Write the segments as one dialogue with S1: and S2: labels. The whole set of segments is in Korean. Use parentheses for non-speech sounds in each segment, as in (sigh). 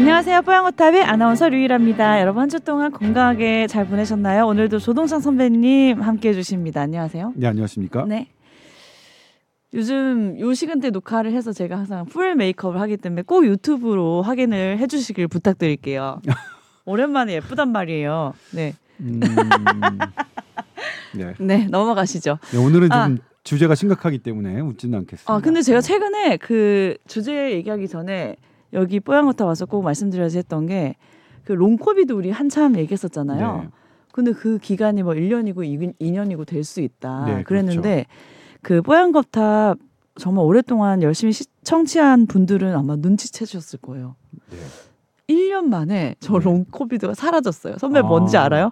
S1: 안녕하세요. 뽀양호탑의 아나운서 류일합니다. 여러분 한 주 동안 건강하게 잘 보내셨나요? 오늘도 조동찬 선배님 함께 해 주십니다. 안녕하세요.
S2: 네 안녕하십니까?
S1: 네. 요즘 요 시간대 녹화를 해서 제가 항상 풀 메이크업을 하기 때문에 꼭 유튜브로 확인을 해주시길 부탁드릴게요. (laughs) 오랜만에 예쁘단 말이에요. 네.
S2: 음, 네.
S1: 네, 넘어가시죠.
S2: 네, 오늘은
S1: 아.
S2: 좀 주제가 심각하기 때문에 웃지는 않겠습니다.
S1: 아, 근데 제가 최근에 그 주제 얘기하기 전에 여기 뽀양호타 와서 꼭 말씀드려야지 했던 게 그 롱코비드 우리 한참 얘기했었잖아요.
S2: 네.
S1: 근데 그 기간이 뭐 1년이고 2 년이고 될 수 있다.
S2: 네,
S1: 그랬는데 그 뽀얀거탑 정말 오랫동안 열심히 시, 청취한 분들은 아마 눈치채셨을 거예요.
S2: 네.
S1: 1년 만에 저
S2: 네.
S1: 롱코비드가 사라졌어요. 선배
S2: 아.
S1: 뭔지 알아요?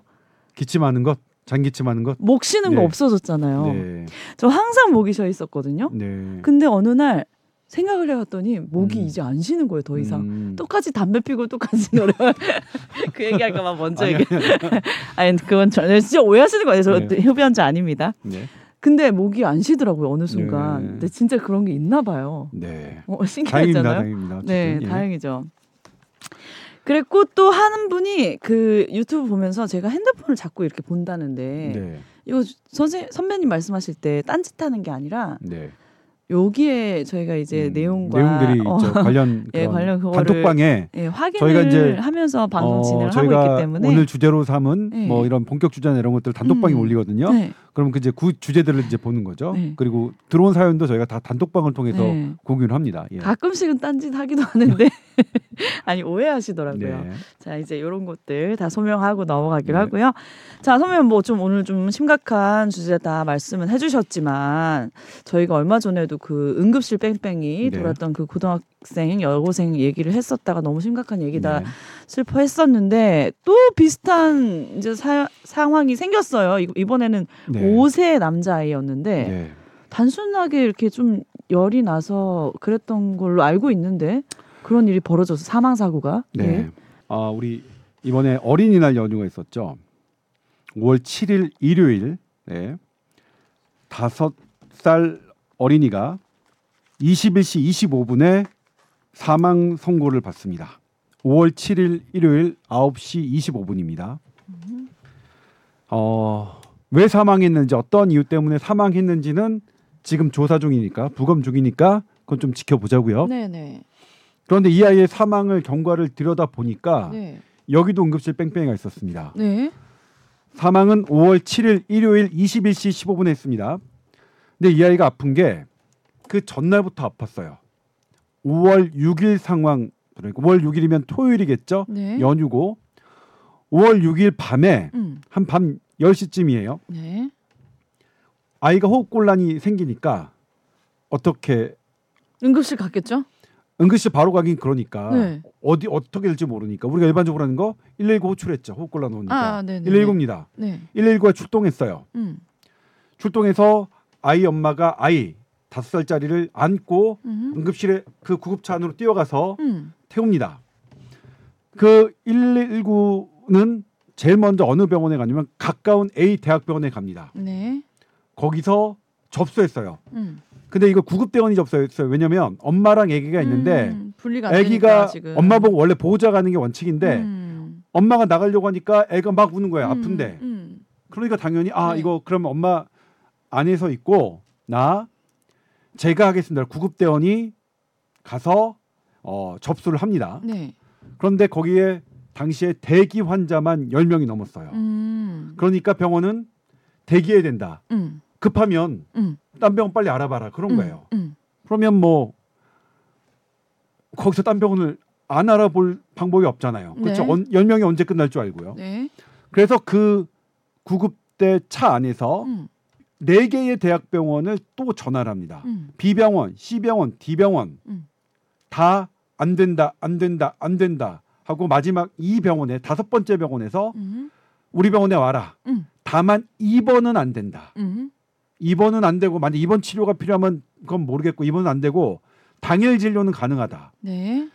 S2: 기침하는 것, 잔기침하는 것.
S1: 목 쉬는 거
S2: 네.
S1: 없어졌잖아요.
S2: 네.
S1: 저 항상 목이 쉬어 있었거든요.
S2: 네.
S1: 근데 어느 날 생각을 해봤더니 목이
S2: 음.
S1: 이제 안 쉬는 거예요, 더 이상.
S2: 음.
S1: 똑같이 담배 피고 똑같이 노래. (laughs) 그 얘기할까봐 먼저 얘기. (laughs) 아니 그건 전혀 진짜 오해하시는 거예요. 저
S2: 네.
S1: 흡연자 아닙니다.
S2: 네.
S1: 근데 목이 안 쉬더라고요 어느 순간.
S2: 네.
S1: 근데 진짜 그런 게 있나 봐요.
S2: 네.
S1: 어,
S2: 다행입니다.
S1: 신기했잖아요.
S2: 다행입니다. 어쨌든,
S1: 네,
S2: 예.
S1: 다행이죠. 그랬고 또 하는 분이 그 유튜브 보면서 제가 핸드폰을 자꾸 이렇게 본다는데
S2: 네.
S1: 이거 선생 선배님 말씀하실 때 딴짓하는 게 아니라
S2: 네.
S1: 여기에 저희가 이제
S2: 음,
S1: 내용과
S2: 내용들이
S1: 어. (laughs)
S2: 관련
S1: 예, 관련 그거를
S2: 단톡방에
S1: 예, 확인을
S2: 저희가 이제,
S1: 하면서 방송
S2: 어,
S1: 진행을 하고
S2: 저희가
S1: 있기 때문에
S2: 오늘 주제로 삼은
S1: 네.
S2: 뭐 이런 본격 주제나 이런 것들 단톡방에
S1: 음.
S2: 올리거든요.
S1: 네,
S2: 그럼 그 이제 그 주제들을 이제 보는 거죠.
S1: 네.
S2: 그리고 들어온 사연도 저희가 다 단톡방을 통해서
S1: 네.
S2: 공유를 합니다. 예.
S1: 가끔씩은 딴짓 하기도 하는데 (laughs) 아니 오해하시더라고요.
S2: 네.
S1: 자 이제 이런 것들 다 소명하고 넘어가기로
S2: 네.
S1: 하고요. 자 선배님 뭐좀 오늘 좀 심각한 주제 다 말씀은 해주셨지만 저희가 얼마 전에도 그 응급실 뺑뺑이
S2: 네.
S1: 돌았던 그 고등학생 여고생 얘기를 했었다가 너무 심각한 얘기다
S2: 네.
S1: 슬퍼했었는데 또 비슷한 이제 사, 상황이 생겼어요. 이- 이번에는
S2: 네.
S1: 5세 남자아이였는데
S2: 네.
S1: 단순하게 이렇게 좀 열이 나서 그랬던 걸로 알고 있는데 그런 일이 벌어져서 사망 사고가
S2: 네.
S1: 예.
S2: 아, 우리 이번에 어린이날 연휴가 있었죠. 5월 7일 일요일 네. 다섯 살 어린이가 21시 25분에 사망 선고를 받습니다. 5월 7일 일요일 9시 25분입니다. 어, 왜 사망했는지 어떤 이유 때문에 사망했는지는 지금 조사 중이니까 부검 중이니까 그건 좀 지켜보자고요.
S1: 네네.
S2: 그런데 이 아이의 사망을 경과를 들여다 보니까
S1: 네.
S2: 여기도 응급실 뺑뺑이가 있었습니다.
S1: 네.
S2: 사망은 5월 7일 일요일 21시 15분에 했습니다. 근데 이 아이가 아픈 게 그 전날부터 아팠어요. 5월 6일 상황 그러니까 5월 6일이면 토요일이겠죠.
S1: 네.
S2: 연휴고 5월 6일 밤에
S1: 음.
S2: 한밤 10시쯤이에요.
S1: 네.
S2: 아이가 호흡곤란이 생기니까 어떻게
S1: 응급실 갔겠죠?
S2: 응급실 바로 가긴 그러니까
S1: 네.
S2: 어디 어떻게 될지 모르니까 우리가 일반적으로 하는 거 119 호출했죠. 호흡곤란 오니까.
S1: 아, 네네.
S2: 119입니다.
S1: 네.
S2: 119가 출동했어요.
S1: 음.
S2: 출동해서 아이 엄마가 아이 다섯 살짜리를 안고
S1: 음.
S2: 응급실에 그 구급차 안으로 뛰어가서
S1: 음.
S2: 태웁니다. 그 119는 제일 먼저 어느 병원에 가냐면 가까운 A 대학병원에 갑니다.
S1: 네.
S2: 거기서 접수했어요.
S1: 음.
S2: 근데 이거 구급대원이 접수했어요. 왜냐면 엄마랑 아기가 있는데
S1: 음. 분리가 되니까
S2: 아기가
S1: 지금.
S2: 엄마 보고 원래 보호자 가는 게 원칙인데
S1: 음.
S2: 엄마가 나가려고 하니까 애가 막 우는 거예요. 아픈데.
S1: 음. 음.
S2: 그러니까 당연히 아
S1: 네.
S2: 이거 그러면 엄마 안에서 있고 나 제가 하겠습니다. 구급대원이 가서 어, 접수를 합니다.
S1: 네.
S2: 그런데 거기에 당시에 대기 환자만 10명이 넘었어요.
S1: 음.
S2: 그러니까 병원은 대기해야 된다.
S1: 음.
S2: 급하면
S1: 음.
S2: 딴 병원 빨리 알아봐라. 그런 거예요.
S1: 음.
S2: 그러면 뭐 거기서 딴 병원을 안 알아볼 방법이 없잖아요. 그렇죠.
S1: 네.
S2: 언- 10명이 언제 끝날 줄 알고요.
S1: 네.
S2: 그래서 그 구급대 차 안에서
S1: 음.
S2: 네 개의 대학병원을 또 전화를 합니다.
S1: 음.
S2: B병원, C병원, D병원
S1: 음.
S2: 다안 된다, 안 된다, 안 된다 하고 마지막 이 병원에 다섯 번째 병원에서
S1: 음.
S2: 우리 병원에 와라.
S1: 음.
S2: 다만 2번은 안 된다.
S1: 음.
S2: 2번은 안 되고 만약 2번 치료가 필요하면 그건 모르겠고 2번은 안 되고 당일 진료는 가능하다.
S1: 네.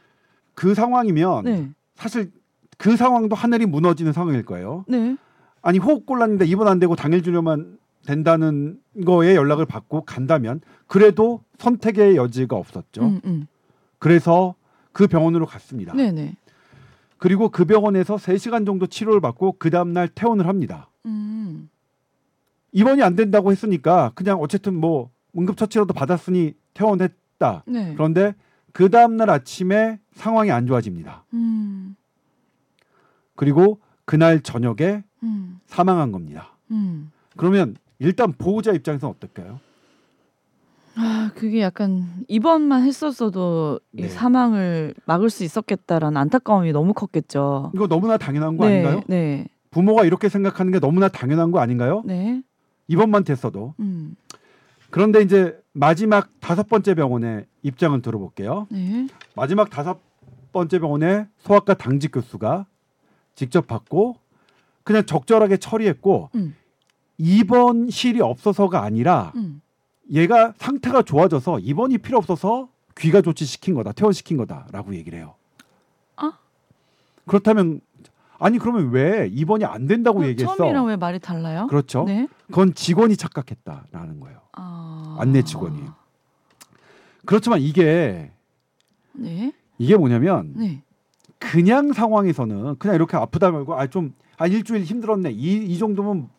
S2: 그 상황이면
S1: 네.
S2: 사실 그 상황도 하늘이 무너지는 상황일 거예요.
S1: 네.
S2: 아니 호흡곤란인데 2번 안 되고 당일 진료만 된다는 거에 연락을 받고 간다면 그래도 선택의 여지가 없었죠.
S1: 음. 음.
S2: 그래서 그 병원으로 갔습니다.
S1: 네, 네.
S2: 그리고 그 병원에서 3시간 정도 치료를 받고 그 다음 날 퇴원을 합니다.
S1: 음.
S2: 입원이 안 된다고 했으니까 그냥 어쨌든 뭐 응급처치라도 받았으니 퇴원했다.
S1: 네.
S2: 그런데 그 다음 날 아침에 상황이 안 좋아집니다.
S1: 음.
S2: 그리고 그날 저녁에
S1: 음.
S2: 사망한 겁니다.
S1: 음.
S2: 그러면 일단 보호자 입장에서는 어떨까요?
S1: 아, 그게 약간 입원만 했었어도 이
S2: 네.
S1: 사망을 막을 수 있었겠다라는 안타까움이 너무 컸겠죠.
S2: 이거 너무나 당연한 거
S1: 네,
S2: 아닌가요?
S1: 네,
S2: 부모가 이렇게 생각하는 게 너무나 당연한 거 아닌가요?
S1: 네.
S2: 입원만 됐어도.
S1: 음.
S2: 그런데 이제 마지막 다섯 번째 병원의 입장을 들어볼게요.
S1: 네.
S2: 마지막 다섯 번째 병원의 소아과 당직 교수가 직접 받고 그냥 적절하게 처리했고
S1: 음.
S2: 입원실이 없어서가 아니라
S1: 음.
S2: 얘가 상태가 좋아져서 입원이 필요 없어서 귀가 조치시킨 거다 퇴원시킨 거다라고 얘기를 해요.
S1: 아?
S2: 그렇다면 아니 그러면 왜 입원이 안 된다고
S1: 어,
S2: 얘기했어?
S1: 처음이랑 왜 말이 달라요?
S2: 그렇죠.
S1: 네.
S2: 그건 직원이 착각했다라는 거예요.
S1: 아.
S2: 안내 직원이. 그렇지만 이게
S1: 네.
S2: 이게 뭐냐면
S1: 네.
S2: 그냥 상황에서는 그냥 이렇게 아프다 말고 아 좀아 일주일 힘들었네 이, 이 정도면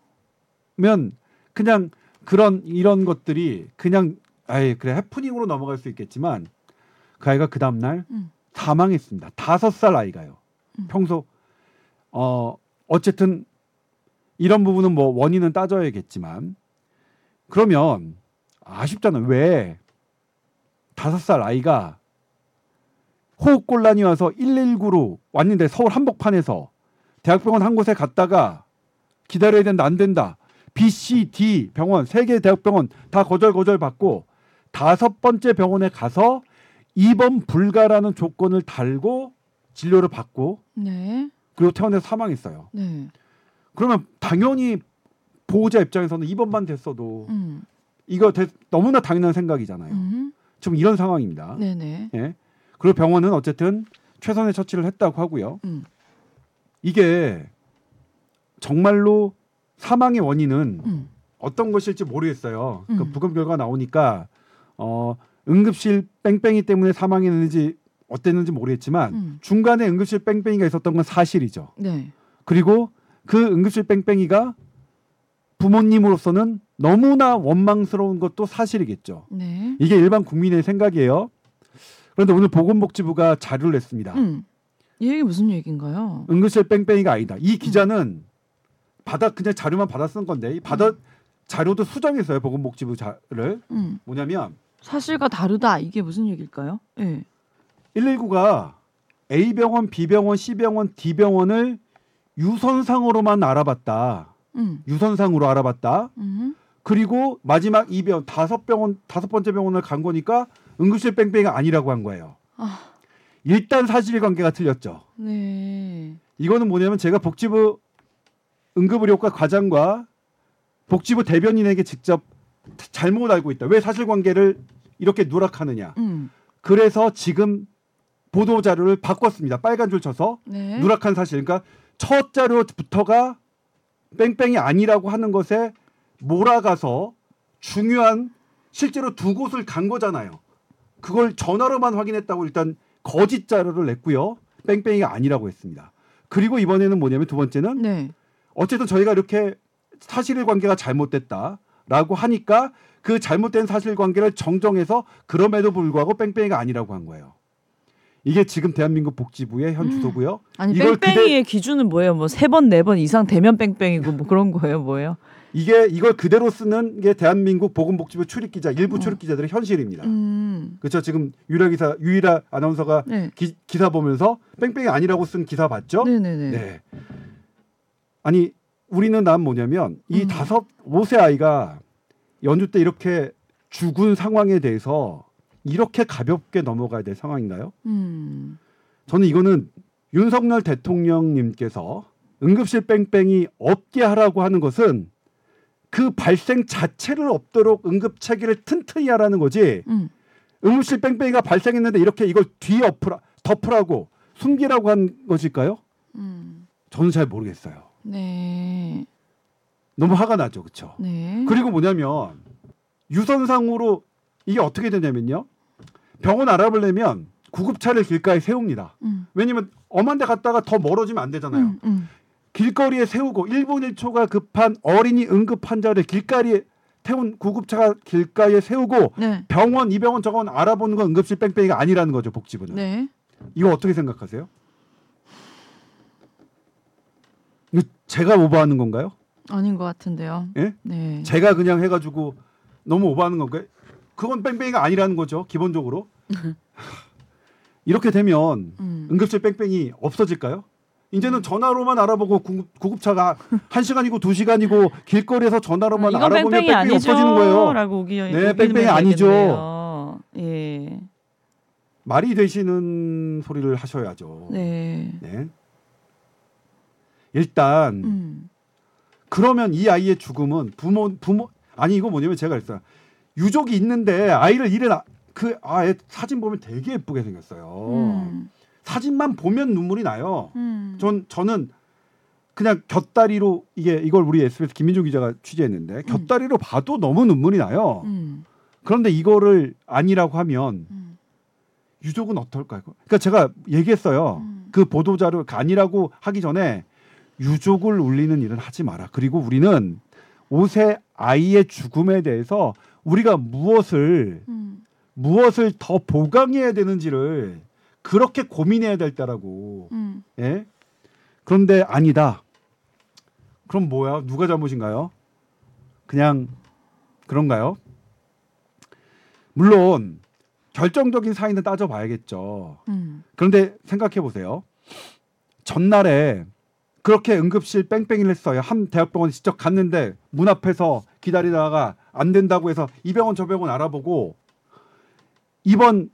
S2: 면 그냥 그런 이런 것들이 그냥 아예 그래 해프닝으로 넘어갈 수 있겠지만 그 아이가 그 다음 날
S1: 음.
S2: 사망했습니다. 다섯 살 아이가요.
S1: 음.
S2: 평소 어 어쨌든 이런 부분은 뭐 원인은 따져야겠지만 그러면 아쉽잖아요. 왜 다섯 살 아이가 호흡곤란이 와서 119로 왔는데 서울 한복판에서 대학병원 한 곳에 갔다가 기다려야 된다 안 된다 B, C, D 병원 세 개 대학병원 다 거절 거절 받고 다섯 번째 병원에 가서 입원 불가라는 조건을 달고 진료를 받고
S1: 네.
S2: 그리고 퇴원해서 사망했어요.
S1: 네.
S2: 그러면 당연히 보호자 입장에서는 입원만 됐어도
S1: 음.
S2: 이거 대- 너무나 당연한 생각이잖아요.
S1: 음.
S2: 지금 이런 상황입니다.
S1: 네, 네.
S2: 예. 그리고 병원은 어쨌든 최선의 처치를 했다고 하고요.
S1: 음.
S2: 이게 정말로 사망의 원인은
S1: 음.
S2: 어떤 것일지 모르겠어요. 그
S1: 음.
S2: 부검 결과 나오니까 어, 응급실 뺑뺑이 때문에 사망했는지 어땠는지 모르겠지만
S1: 음.
S2: 중간에 응급실 뺑뺑이가 있었던 건 사실이죠.
S1: 네.
S2: 그리고 그 응급실 뺑뺑이가 부모님으로서는 너무나 원망스러운 것도 사실이겠죠.
S1: 네.
S2: 이게 일반 국민의 생각이에요. 그런데 오늘 보건복지부가 자료를 냈습니다.
S1: 음. 이 얘기 무슨 얘기인가요?
S2: 응급실 뺑뺑이가 아니다. 이 기자는 받아 그냥 자료만 받아 쓴 건데 이 받아 자료도 수정했어요. 보건복지부 자를
S1: 음.
S2: 뭐냐면
S1: 사실과 다르다. 이게 무슨 얘기일까요? 예.
S2: 119가 A 병원, B 병원, C 병원, D 병원을 유선상으로만 알아봤다.
S1: 음.
S2: 유선상으로 알아봤다.
S1: 음.
S2: 그리고 마지막 이 병원 다섯 병원 다섯 번째 병원을 간 거니까 응급실 뺑뺑이가 아니라고 한 거예요.
S1: 아.
S2: 일단 사실관계가 틀렸죠.
S1: 네.
S2: 이거는 뭐냐면 제가 복지부 응급의료과 과장과 복지부 대변인에게 직접 잘못 알고 있다. 왜 사실관계를 이렇게 누락하느냐.
S1: 음.
S2: 그래서 지금 보도 자료를 바꿨습니다. 빨간 줄 쳐서
S1: 네.
S2: 누락한 사실. 그러니까 첫 자료부터가 뺑뺑이 아니라고 하는 것에 몰아가서 중요한 실제로 두 곳을 간 거잖아요. 그걸 전화로만 확인했다고 일단 거짓 자료를 냈고요. 뺑뺑이가 아니라고 했습니다. 그리고 이번에는 뭐냐면 두 번째는
S1: 네.
S2: 어쨌든 저희가 이렇게 사실관계가 잘못됐다라고 하니까 그 잘못된 사실관계를 정정해서 그럼에도 불구하고 뺑뺑이가 아니라고 한 거예요. 이게 지금 대한민국 복지부의 현
S1: 음.
S2: 주소고요.
S1: 아니
S2: 이걸
S1: 뺑뺑이의 기준은 뭐예요? 뭐 세 번 네 번 이상 되면 뺑뺑이고 뭐 그런 거예요? 뭐예요?
S2: 이게 이걸 그대로 쓰는 게 대한민국 보건복지부 출입 기자 일부
S1: 어.
S2: 출입 기자들의 현실입니다.
S1: 음.
S2: 그렇죠. 지금 유라 기사 유일아 아나운서가
S1: 네.
S2: 기, 사 보면서 뺑뺑이 아니라고 쓴 기사 봤죠?
S1: 네, 네, 네.
S2: 네. 아니 우리는 난 뭐냐면 이
S1: 음.
S2: 다섯 오세 아이가 연주 때 이렇게 죽은 상황에 대해서 이렇게 가볍게 넘어가야 될 상황인가요?
S1: 음.
S2: 저는 이거는 윤석열 대통령님께서 응급실 뺑뺑이 없게 하라고 하는 것은 그 발생 자체를 없도록 응급 체계를 튼튼히 하라는 거지.
S1: 음.
S2: 응급실 뺑뺑이가 발생했는데 이렇게 이걸 뒤에 엎으라, 덮으라고 숨기라고 한 것일까요?
S1: 음.
S2: 저는 잘 모르겠어요.
S1: 네.
S2: 너무 화가 나죠, 그렇죠?
S1: 네.
S2: 그리고 뭐냐면 유선상으로 이게 어떻게 되냐면요. 병원 알아보려면 구급차를 길가에 세웁니다.
S1: 음.
S2: 왜냐면 엄한 데 갔다가 더 멀어지면 안 되잖아요.
S1: 음, 음.
S2: 길거리에 세우고 1분 1초가 급한 어린이 응급 환자를 길가에 태운 구급차가 길가에 세우고
S1: 네.
S2: 병원 이 병원 저건 알아보는 건 응급실 뺑뺑이가 아니라는 거죠 복지부는.
S1: 네.
S2: 이거 어떻게 생각하세요? 이거 제가 오버하는 건가요?
S1: 아닌 것 같은데요.
S2: 예?
S1: 네.
S2: 제가 그냥 해가지고 너무 오버하는 건가요? 그건 뺑뺑이가 아니라는 거죠 기본적으로. (laughs) 이렇게 되면
S1: 음.
S2: 응급실 뺑뺑이 없어질까요? 이제는 전화로만 알아보고 구급, 구급차가 한 시간이고 두 시간이고 길거리에서 전화로만
S1: 이건
S2: 알아보면
S1: 뺑뺑이
S2: 뺑뺑이
S1: 아니죠.
S2: 없어지는 거예요.
S1: 라고 우기
S2: 네, 뺑뺑이 아니죠.
S1: 예.
S2: 말이 되시는 소리를 하셔야죠.
S1: 네.
S2: 네. 일단
S1: 음.
S2: 그러면 이 아이의 죽음은 부모 부모 아니 이거 뭐냐면 제가 그랬어요. 유족이 있는데 아이를 잃은 아, 그 아애 사진 보면 되게 예쁘게 생겼어요.
S1: 음.
S2: 사진만 보면 눈물이 나요.
S1: 음.
S2: 전 저는 그냥 곁다리로 이게 이걸 우리 SBS 김민종 기자가 취재했는데 곁다리로 봐도 너무 눈물이 나요.
S1: 음.
S2: 그런데 이거를 아니라고 하면
S1: 음.
S2: 유족은 어떨까요? 그러니까 제가 얘기했어요.
S1: 음.
S2: 그 보도 자료 아니라고 하기 전에 유족을 울리는 일은 하지 마라. 그리고 우리는 5세 아이의 죽음에 대해서 우리가 무엇을
S1: 음.
S2: 무엇을 더 보강해야 되는지를 그렇게 고민해야 될 때라고.
S1: 음.
S2: 예? 그런데 아니다. 그럼 뭐야? 누가 잘못인가요? 그냥 그런가요? 물론 결정적인 사인은 따져봐야겠죠.
S1: 음.
S2: 그런데 생각해 보세요. 전날에 그렇게 응급실 뺑뺑이를 했어요. 한 대학병원에 직접 갔는데 문 앞에서 기다리다가 안 된다고 해서 이 병원 저 병원 알아보고 이번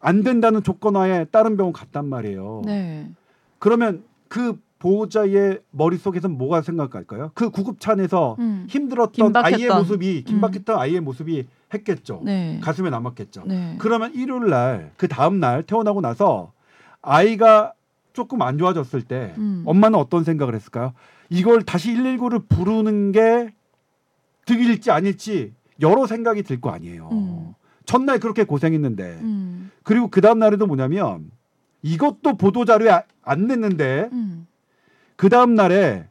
S2: 안 된다는 조건하에 다른 병원 갔단 말이에요.
S1: 네.
S2: 그러면 그 보호자의 머릿속에서 뭐가 생각할까요? 그 구급차 안에서
S1: 음.
S2: 힘들었던
S1: 긴박했던.
S2: 아이의 모습이 긴박했던 아이의 모습이 했겠죠.
S1: 네.
S2: 가슴에 남았겠죠.
S1: 네.
S2: 그러면 일요일 날 그 다음 날 태어나고 나서 아이가 조금 안 좋아졌을 때
S1: 음.
S2: 엄마는 어떤 생각을 했을까요? 이걸 다시 119를 부르는 게 득일지 아닐지 여러 생각이 들 거 아니에요.
S1: 음.
S2: 첫날 그렇게 고생했는데
S1: 음.
S2: 그리고 그 다음 날에도 뭐냐면 이것도 보도 자료에 아- 안 냈는데
S1: 음.
S2: 그 다음 날에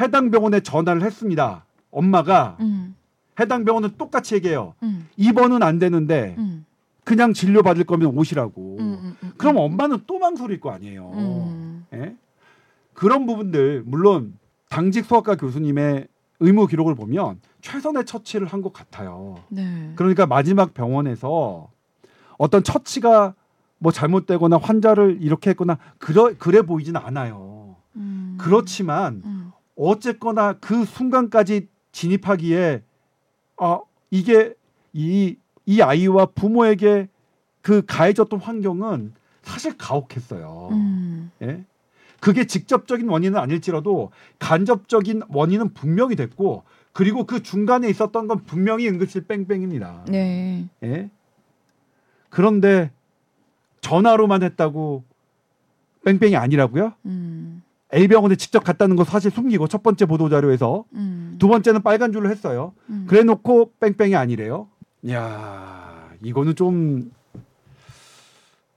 S2: 해당 병원에 전화를 했습니다. 엄마가
S1: 음.
S2: 해당 병원은 똑같이 얘기해요.
S1: 음.
S2: 입원은 안 되는데
S1: 음.
S2: 그냥 진료 받을 거면 오시라고.
S1: 음. 음. 음.
S2: 그럼 엄마는 또 망설일 거 아니에요.
S1: 음.
S2: 예? 그런 부분들 물론 당직 소아과 교수님의 의무 기록을 보면 최선의 처치를 한 것 같아요.
S1: 네.
S2: 그러니까 마지막 병원에서 어떤 처치가 뭐 잘못되거나 환자를 이렇게 했거나 그러, 그래 보이진 않아요.
S1: 음.
S2: 그렇지만
S1: 음.
S2: 어쨌거나 그 순간까지 진입하기에 아 이게 이, 이 아이와 부모에게 그 가해졌던 환경은 사실 가혹했어요.
S1: 음.
S2: 예? 그게 직접적인 원인은 아닐지라도 간접적인 원인은 분명히 됐고 그리고 그 중간에 있었던 건 분명히 응급실 뺑뺑입니다.
S1: 네.
S2: 예? 그런데 전화로만 했다고 뺑뺑이 아니라고요?
S1: 음.
S2: A 병원에 직접 갔다는 거 사실 숨기고 첫 번째 보도 자료에서
S1: 음.
S2: 두 번째는 빨간 줄로 했어요.
S1: 음.
S2: 그래놓고 뺑뺑이 아니래요. 야 이거는 좀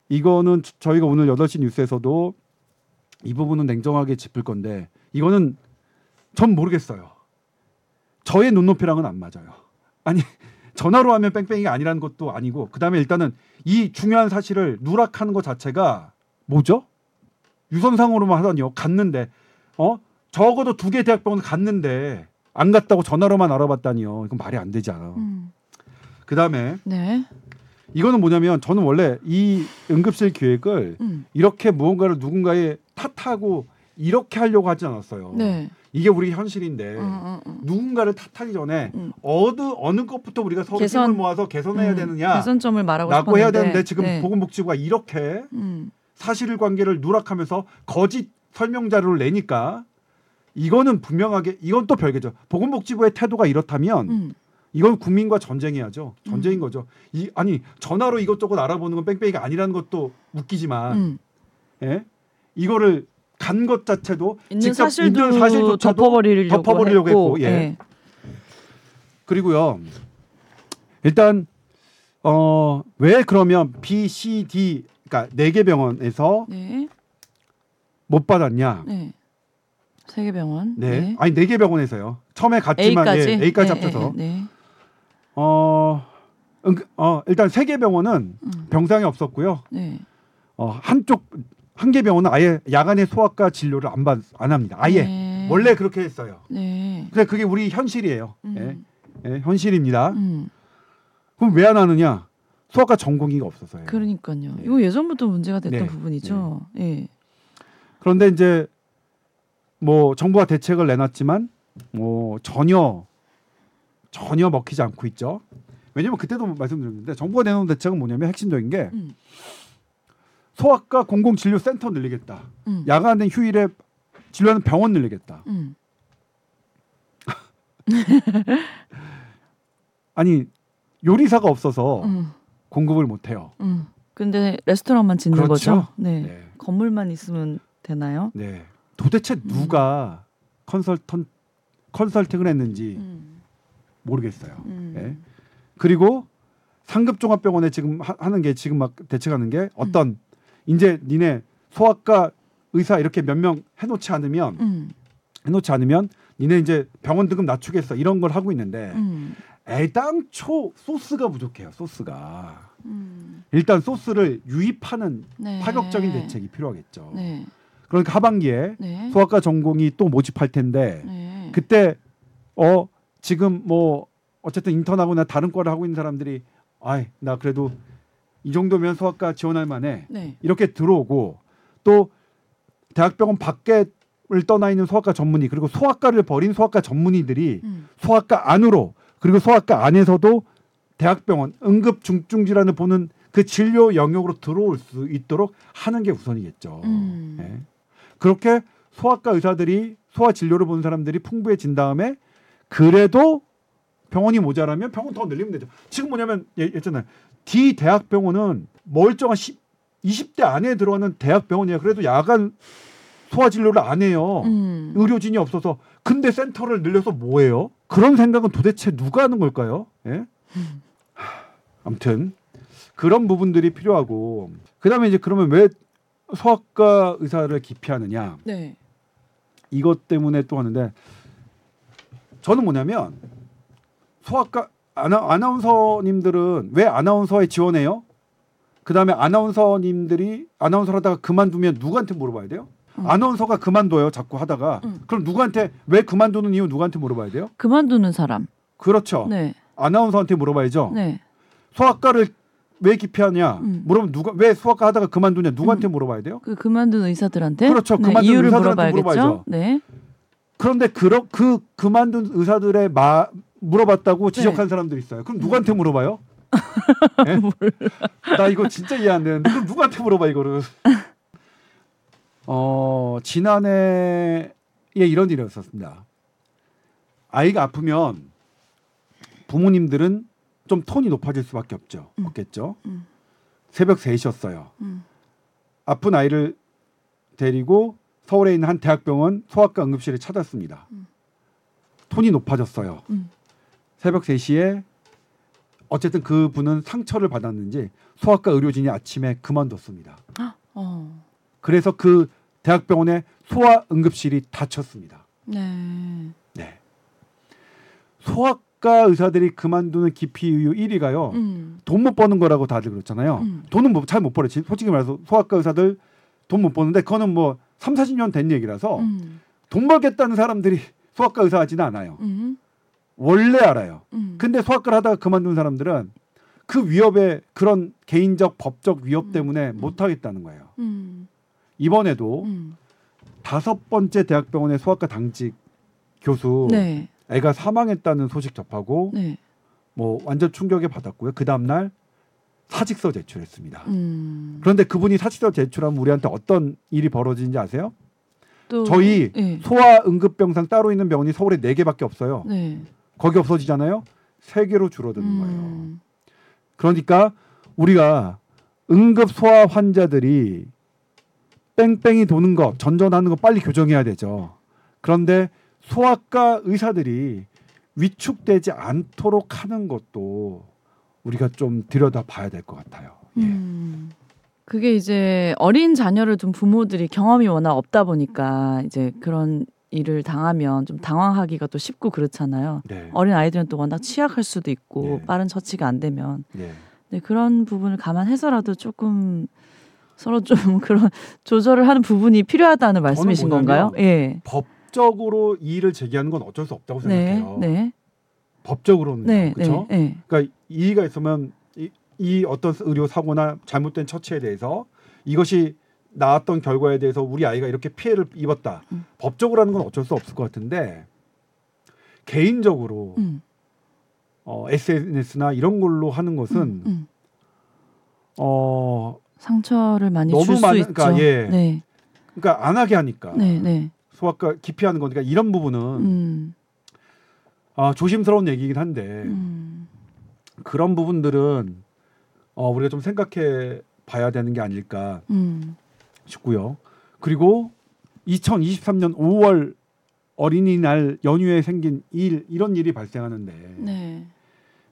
S2: 이거는 저- 저희가 오늘 8시 뉴스에서도 이 부분은 냉정하게 짚을 건데 이거는 전 모르겠어요. 저의 눈높이랑은 안 맞아요. 아니 전화로 하면 뺑뺑이가 아니라는 것도 아니고 그다음에 일단은 이 중요한 사실을 누락하는 것 자체가 뭐죠? 유선상으로만 하다니요. 갔는데 어 적어도 두 개 대학병원 갔는데 안 갔다고 전화로만 알아봤다니요. 이건 말이 안 되지 않아.
S1: 음.
S2: 그 다음에
S1: 네.
S2: 이거는 뭐냐면 저는 원래 이 응급실 기획을
S1: 음.
S2: 이렇게 무언가를 누군가에 탓하고 이렇게 하려고 하지 않았어요.
S1: 네.
S2: 이게 우리 현실인데
S1: 어, 어, 어.
S2: 누군가를 탓하기 전에
S1: 음.
S2: 어느 어느 것부터 우리가 서로
S1: 개선.
S2: 힘을 모아서 개선해야
S1: 음.
S2: 되느냐
S1: 개선점을 말하고
S2: 라고
S1: 싶었는데.
S2: 해야 되는데 지금
S1: 네.
S2: 보건복지부가 이렇게
S1: 음.
S2: 사실관계를 누락하면서 거짓 설명 자료를 내니까 이거는 분명하게 이건 또 별개죠. 보건복지부의 태도가 이렇다면
S1: 음.
S2: 이건 국민과 전쟁해야죠. 전쟁인
S1: 음.
S2: 거죠. 이 아니 전화로 이것저것 알아보는 건 뺑뺑이가 아니라는 것도 웃기지만
S1: 음.
S2: 예? 이거를 간 것 자체도
S1: 있는
S2: 직접
S1: 사실도
S2: 있는 사실조차도
S1: 덮어버리려고,
S2: 덮어버리려고
S1: 했고,
S2: 했고, 예.
S1: 예.
S2: 그리고요. 일단 어 왜 그러면 B, C, D 그러니까 네 개 병원에서
S1: 네.
S2: 못 받았냐?
S1: 네. 세계병원.
S2: 네. 아니 네 개 병원에서요. 처음에 갔지만
S1: A까지.
S2: 예, A까지
S1: 네,
S2: 합쳐서
S1: 네. 네.
S2: 어, 응, 어 일단 세 개 병원은
S1: 음.
S2: 병상이 없었고요.
S1: 네.
S2: 어, 한쪽 한 개 병원은 아예 야간에 소아과 진료를 안 받 안 합니다. 아예
S1: 네.
S2: 원래 그렇게 했어요.
S1: 네.
S2: 근데 그게 우리 현실이에요.
S1: 음.
S2: 예, 예, 현실입니다.
S1: 음.
S2: 그럼 왜 안 하느냐? 소아과 전공의가 없어서요.
S1: 그러니까요.
S2: 네.
S1: 이거 예전부터 문제가 됐던
S2: 네.
S1: 부분이죠. 예.
S2: 그런데 이제 뭐 정부가 대책을 내놨지만 뭐 전혀 전혀 먹히지 않고 있죠. 왜냐면 그때도 말씀드렸는데 정부가 내놓은 대책은 뭐냐면 핵심적인 게
S1: 음.
S2: 소아과 공공진료센터 늘리겠다.
S1: 음.
S2: 야간 휴일에 진료하는 병원 늘리겠다.
S1: 음. (laughs)
S2: 아니 요리사가 없어서
S1: 음.
S2: 공급을 못 해요.
S1: 음. 근데 레스토랑만 짓는
S2: 그렇죠.
S1: 거죠? 네.
S2: 네.
S1: 건물만 있으면 되나요?
S2: 네. 도대체 누가 컨설턴 컨설팅을 했는지
S1: 음.
S2: 모르겠어요.
S1: 음.
S2: 네. 그리고 상급 종합병원에 지금 하, 하는 게 지금 막 대책하는 게 어떤 이제 니네 소아과 의사 이렇게 몇 명 해놓지 않으면
S1: 음.
S2: 해놓지 않으면 니네 이제 병원 등급 낮추겠어 이런 걸 하고 있는데
S1: 음.
S2: 애당초 소스가 부족해요. 소스가
S1: 음.
S2: 일단 소스를 유입하는
S1: 네.
S2: 파격적인 대책이 필요하겠죠.
S1: 네.
S2: 그러니까 하반기에
S1: 네.
S2: 소아과 전공이 또 모집할 텐데
S1: 네.
S2: 그때 어 지금 뭐 어쨌든 인턴하거나 다른 과를 하고 있는 사람들이 아이 나 그래도 이 정도면 소아과 지원할 만해
S1: 네.
S2: 이렇게 들어오고 또 대학병원 밖에 를 떠나 있는 소아과 전문의 그리고 소아과를 버린 소아과 전문의들이
S1: 음.
S2: 소아과 안으로 그리고 소아과 안에서도 대학병원 응급 중증 질환을 보는 그 진료 영역으로 들어올 수 있도록 하는 게 우선이겠죠.
S1: 음.
S2: 예. 그렇게 소아과 의사들이 소아 진료를 보는 사람들이 풍부해진 다음에 그래도 병원이 모자라면 병원 더 늘리면 되죠. 지금 뭐냐면 예, 했잖아요. D 대학병원은 멀쩡한 10, 20대 안에 들어가는 대학병원이에요. 그래도 야간 소아 진료를 안 해요.
S1: 음.
S2: 의료진이 없어서 근데 센터를 늘려서 뭐해요? 그런 생각은 도대체 누가 하는 걸까요? 예? 하, 아무튼 그런 부분들이 필요하고 그다음에 이제 그러면 왜 소아과 의사를 기피하느냐
S1: 네.
S2: 이것 때문에 또 하는데 저는 뭐냐면 소아과 아나, 아나운서님들은 왜 아나운서에 지원해요? 그 다음에 아나운서님들이 아나운서 하다가 그만두면 누구한테 물어봐야 돼요?
S1: 음.
S2: 아나운서가 그만둬요 자꾸 하다가
S1: 음.
S2: 그럼 누구한테 왜 그만두는 이유 누구한테 물어봐야 돼요?
S1: 그만두는 사람.
S2: 그렇죠
S1: 네.
S2: 아나운서한테 물어봐야죠
S1: 네.
S2: 소아과를 왜 기피하냐
S1: 음.
S2: 물으면 누가 왜 소아과 하다가 그만두냐 누구한테 물어봐야 돼요?
S1: 그 그만둔 의사들한테
S2: 그렇죠.
S1: 네,
S2: 그만둔
S1: 이유를
S2: 의사들한테
S1: 물어봐야겠죠.
S2: 물어봐야죠.
S1: 네.
S2: 그런데 그러, 그 그만둔 의사들의 마 물어봤다고
S1: 네.
S2: 지적한 사람들이 있어요. 그럼 누구한테 물어봐요? (laughs) 예? 나 이거 진짜 이해 안 되는데 그럼 누구한테 물어봐 이거를? 어 지난해에 이런 일이 있었습니다. 아이가 아프면 부모님들은 좀 톤이 높아질 수밖에 없죠.
S1: 음.
S2: 없겠죠.
S1: 음.
S2: 새벽 3시였어요.
S1: 음.
S2: 아픈 아이를 데리고 서울에 있는 한 대학병원 소아과 응급실에 찾았습니다.
S1: 음.
S2: 톤이 높아졌어요.
S1: 음.
S2: 새벽 3시에 어쨌든 그 분은 상처를 받았는지 소아과 의료진이 아침에 그만뒀습니다.
S1: 어.
S2: 그래서 그 대학병원의 소아 응급실이 닫혔습니다.
S1: 네.
S2: 네. 소아과 의사들이 그만두는 기피 이유 1위가요.
S1: 음.
S2: 돈못 버는 거라고 다들 그렇잖아요.
S1: 음.
S2: 돈은 뭐 잘 못 벌어요. 지- 솔직히 말해서 소아과 의사들 돈 못 버는데 그거는 뭐 3, 40년 된 얘기라서
S1: 음.
S2: 돈 벌겠다는 사람들이 소아과 의사 하지는 않아요.
S1: 음.
S2: 원래 알아요.
S1: 음.
S2: 근데 소아과를 하다가 그만둔 사람들은 그 위협에 그런 개인적 법적 위협 때문에 못 하겠다는 거예요.
S1: 음.
S2: 이번에도
S1: 음.
S2: 다섯 번째 대학병원의 소아과 당직 교수
S1: 네.
S2: 애가 사망했다는 소식 접하고
S1: 네.
S2: 뭐 완전 충격에 받았고요. 그 다음 날 사직서 제출했습니다.
S1: 음.
S2: 그런데 그분이 사직서 제출하면 우리한테 어떤 일이 벌어지는지 아세요?
S1: 또
S2: 저희
S1: 네.
S2: 소아 응급병상 따로 있는 병원이 서울에 네 개밖에 없어요.
S1: 네.
S2: 거기 없어지잖아요. 세 개로 줄어드는
S1: 음.
S2: 거예요. 그러니까 우리가 응급 소아 환자들이 뺑뺑이 도는 거, 전전하는 거 빨리 교정해야 되죠. 그런데 소아과 의사들이 위축되지 않도록 하는 것도 우리가 좀 들여다 봐야 될 것 같아요. 예.
S1: 음. 그게 이제 어린 자녀를 둔 부모들이 경험이 워낙 없다 보니까 이제 그런 일을 당하면 좀 당황하기가 또 쉽고 그렇잖아요.
S2: 네.
S1: 어린 아이들은 또 워낙 취약할 수도 있고
S2: 네.
S1: 빠른 처치가 안 되면
S2: 네.
S1: 네, 그런 부분을 감안해서라도 조금 서로 좀 (laughs) 그런 조절을 하는 부분이 필요하다는 말씀이신 건가요? 예.
S2: 법적으로 이의를 제기하는 건 어쩔 수 없다고
S1: 네,
S2: 생각해요.
S1: 네,
S2: 법적으로는
S1: 네,
S2: 그렇죠.
S1: 네, 네.
S2: 그러니까 이의가 있으면 이, 이 어떤 의료 사고나 잘못된 처치에 대해서 이것이 나왔던 결과에 대해서 우리 아이가 이렇게 피해를 입었다.
S1: 음.
S2: 법적으로 하는 건 어쩔 수 없을 것 같은데 개인적으로
S1: 음,
S2: 어, SNS나 이런 걸로 하는 것은
S1: 음, 음.
S2: 어
S1: 상처를 많이
S2: 너무
S1: 줄수
S2: 많은-
S1: 있죠.
S2: 그러니까 예.
S1: 네,
S2: 그러니까 안 하게 하니까
S1: 네, 네.
S2: 소아과 기피하는 거니까 이런 부분은
S1: 음,
S2: 아, 조심스러운 얘기긴 한데
S1: 음,
S2: 그런 부분들은 어, 우리가 좀 생각해 봐야 되는 게 아닐까
S1: 음,
S2: 싶고요. 그리고 2023년 5월 어린이날 연휴에 생긴 일 이런 일이 발생하는데
S1: 네.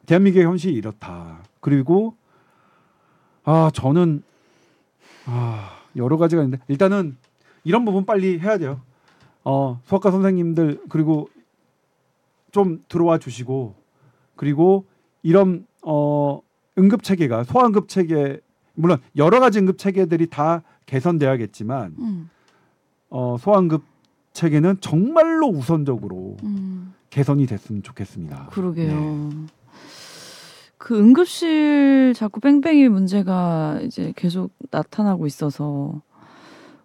S2: 대한민국의 현실이 이렇다. 그리고 아 저는 아 여러 가지가 있는데 일단은 이런 부분 빨리 해야 돼요. 어 수학과 선생님들 그리고 좀 들어와 주시고 그리고 이런 어 응급 체계가 소아응급 체계 물론 여러 가지 응급 체계들이 다 개선돼야겠지만
S1: 음,
S2: 어 소아응급 체계는 정말로 우선적으로
S1: 음.
S2: 개선이 됐으면 좋겠습니다.
S1: 그러게요.
S2: 네.
S1: 그 응급실 자꾸 뺑뺑이 문제가 이제 계속 나타나고 있어서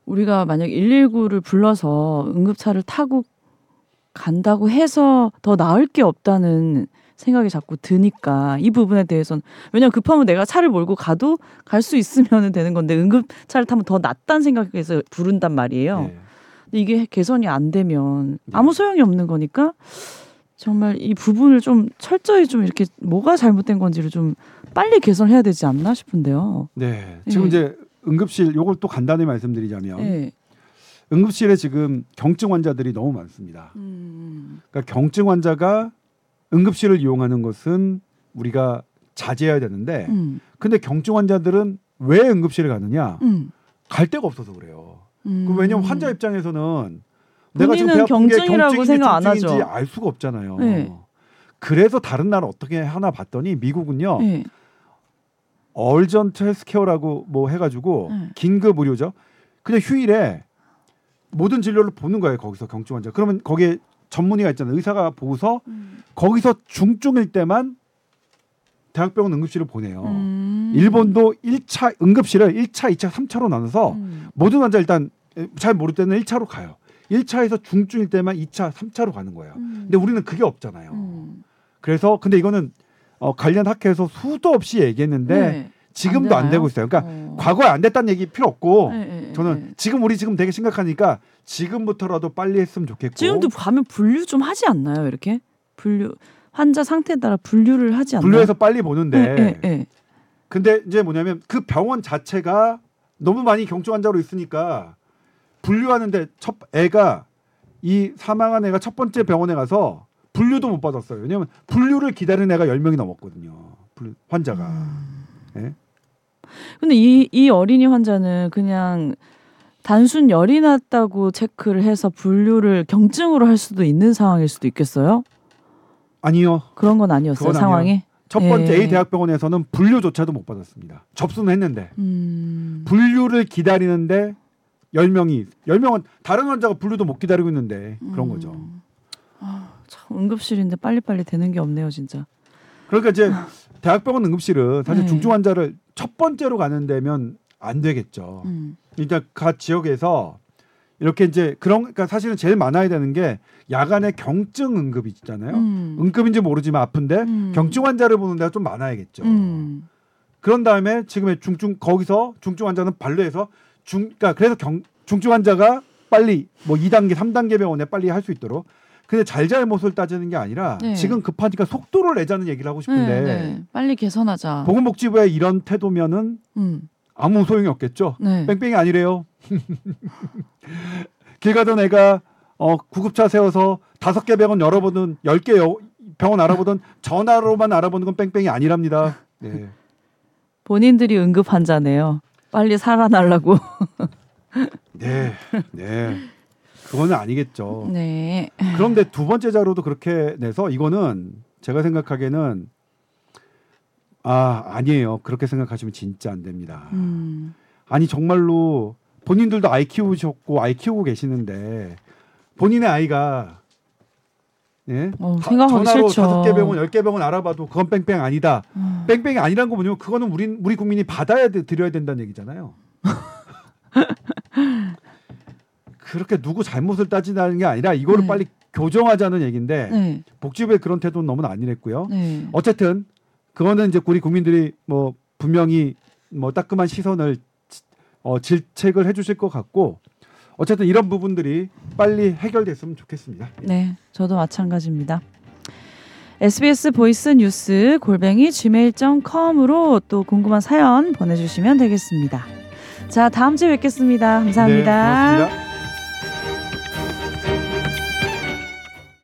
S1: 우리가 만약 119를 불러서 응급차를 타고 간다고 해서 더 나을 게 없다는 생각이 자꾸 드니까 이 부분에 대해서는 왜냐면 급하면 내가 차를 몰고 가도 갈 수 있으면 되는 건데 응급 차를 타면 더 낫다는 생각에서 부른단 말이에요.
S2: 네.
S1: 근데 이게 개선이 안 되면
S2: 네.
S1: 아무 소용이 없는 거니까 정말 이 부분을 좀 철저히 좀 이렇게 뭐가 잘못된 건지를 좀 빨리 개선해야 되지 않나 싶은데요.
S2: 네. 지금
S1: 예.
S2: 이제 응급실 요걸 또 간단히 말씀드리자면
S1: 네.
S2: 응급실에 지금 경증 환자들이 너무 많습니다.
S1: 음,
S2: 그러니까 경증 환자가 응급실을 이용하는 것은 우리가 자제해야 되는데
S1: 음,
S2: 근데 경증 환자들은 왜 응급실에 가느냐?
S1: 음,
S2: 갈 데가 없어서 그래요.
S1: 음.
S2: 그 왜냐면 환자 입장에서는 내가 지금 배
S1: 경증이라고 생각 안 하죠.
S2: 알 수가 없잖아요.
S1: 네.
S2: 그래서 다른 나라 어떻게 하나 봤더니 미국은요.
S1: 네.
S2: 얼전트 헬스케어라고 뭐 해가지고
S1: 네.
S2: 긴급 의료죠. 그냥 휴일에 모든 진료를 보는 거예요. 거기서 경증 환자. 그러면 거기에 전문의가 있잖아요. 의사가 보고서
S1: 음.
S2: 거기서 중증일 때만 대학병원 응급실을 보내요.
S1: 음.
S2: 일본도 1차 응급실을 1차, 2차, 3차로 나눠서
S1: 음.
S2: 모든 환자 일단 잘 모를 때는 1차로 가요. 1차에서 중증일 때만 2차, 3차로 가는 거예요.
S1: 음.
S2: 근데 우리는 그게 없잖아요.
S1: 음.
S2: 그래서 근데 이거는 어, 관련 학회에서 수도 없이 얘기했는데
S1: 네.
S2: 지금도 안,
S1: 안
S2: 되고? 있어요. 그러니까
S1: 어.
S2: 과거에 안 됐다는 얘기 필요 없고
S1: 네,
S2: 저는
S1: 네.
S2: 지금 우리 지금 되게 심각하니까 지금부터라도 빨리 했으면 좋겠고
S1: 지금도 가면 분류 좀 하지 않나요? 이렇게 분류 환자 상태에 따라 분류를 하지 않나요?
S2: 분류해서 빨리 보는데
S1: 네.
S2: 근데 이제 뭐냐면 그 병원 자체가 너무 많이 경증 환자로 있으니까 분류하는데 첫 애가 이 사망한 애가 첫 번째 병원에 가서 분류도 못 받았어요. 왜냐면 분류를 기다리는 애가 10명이 넘었거든요. 환자가.
S1: 음.
S2: 예?
S1: 근데 이, 이 어린이 환자는 그냥 단순 열이 났다고 체크를 해서 분류를 경증으로 할 수도 있는 상황일 수도 있겠어요?
S2: 아니요.
S1: 그런 건 아니었어요, 상황이?
S2: 첫 번째
S1: 예.
S2: A 대학병원에서는 분류조차도 못 받았습니다. 접수는 했는데
S1: 음.
S2: 분류를 기다리는데 10명이 10명은 다른 환자가 분류도 못 기다리고 있는데 그런
S1: 음.
S2: 거죠.
S1: 아, 참 응급실인데 빨리빨리 되는 게 없네요, 진짜.
S2: 그러니까 이제 (laughs) 대학병원 응급실은 사실
S1: 네.
S2: 중증 환자를 첫 번째로 가는 데면 안 되겠죠.
S1: 음.
S2: 그러니까 각 지역에서 이렇게 이제 그런 그러니까 사실은 제일 많아야 되는 게 야간에 경증 응급이 있잖아요.
S1: 음.
S2: 응급인지 모르지만 아픈데
S1: 음.
S2: 경증 환자를 보는 데가 좀 많아야겠죠.
S1: 음.
S2: 그런 다음에 지금의 중증 거기서 중증 환자는 반려해서 중 그러니까 그래서 경, 중증 환자가 빨리 뭐 2단계, 3단계 병원에 빨리 할 수 있도록 근데 잘잘못을 따지는 게 아니라
S1: 네.
S2: 지금 급하니까 속도를 내자는 얘기를 하고 싶은데
S1: 네, 네. 빨리 개선하자.
S2: 보건복지부의 이런 태도면은
S1: 음.
S2: 아무 소용이 없겠죠.
S1: 네.
S2: 뺑뺑이 아니래요. (laughs) 길 가던 애가 어, 구급차 세워서 다섯 개 병원 열어보든 열 개 병원 알아보든 전화로만 알아보는 건 뺑뺑이 아니랍니다. 네. (laughs)
S1: 본인들이 응급 환자네요. 빨리 살아나려고. (laughs)
S2: 네, 네. 그거는 아니겠죠.
S1: 네.
S2: 그런데 두 번째 자료도 그렇게 내서 이거는 제가 생각하기에는 아 아니에요. 그렇게 생각하시면 진짜 안 됩니다.
S1: 음.
S2: 아니 정말로 본인들도 아이 키우셨고 아이 키우고 계시는데 본인의 아이가 예?
S1: 어,
S2: 다-
S1: 생각하기
S2: 전화로. 다섯 개 병원 열 개 병원 알아봐도 그건 뺑뺑 아니다.
S1: 음.
S2: 뺑뺑이 아니란 거 뭐냐면 그거는 우리 우리 국민이 받아야 돼, 드려야 된다는 얘기잖아요. (laughs) 그렇게 누구 잘못을 따지는 게 아니라 이거를
S1: 네.
S2: 빨리 교정하자는 얘기인데
S1: 네.
S2: 복지부의 그런 태도는 너무 안일했고요.
S1: 네.
S2: 어쨌든 그거는 이제 우리 국민들이 뭐 분명히 뭐 따끔한 시선을 지- 어, 질책을 해주실 것 같고 어쨌든 이런 부분들이 빨리 해결됐으면 좋겠습니다.
S1: 네, 저도 마찬가지입니다. SBS voice news 골뱅이 gmail.com으로 또 궁금한 사연 보내주시면 되겠습니다. 자, 다음 주에 뵙겠습니다 감사합니다.
S2: 네.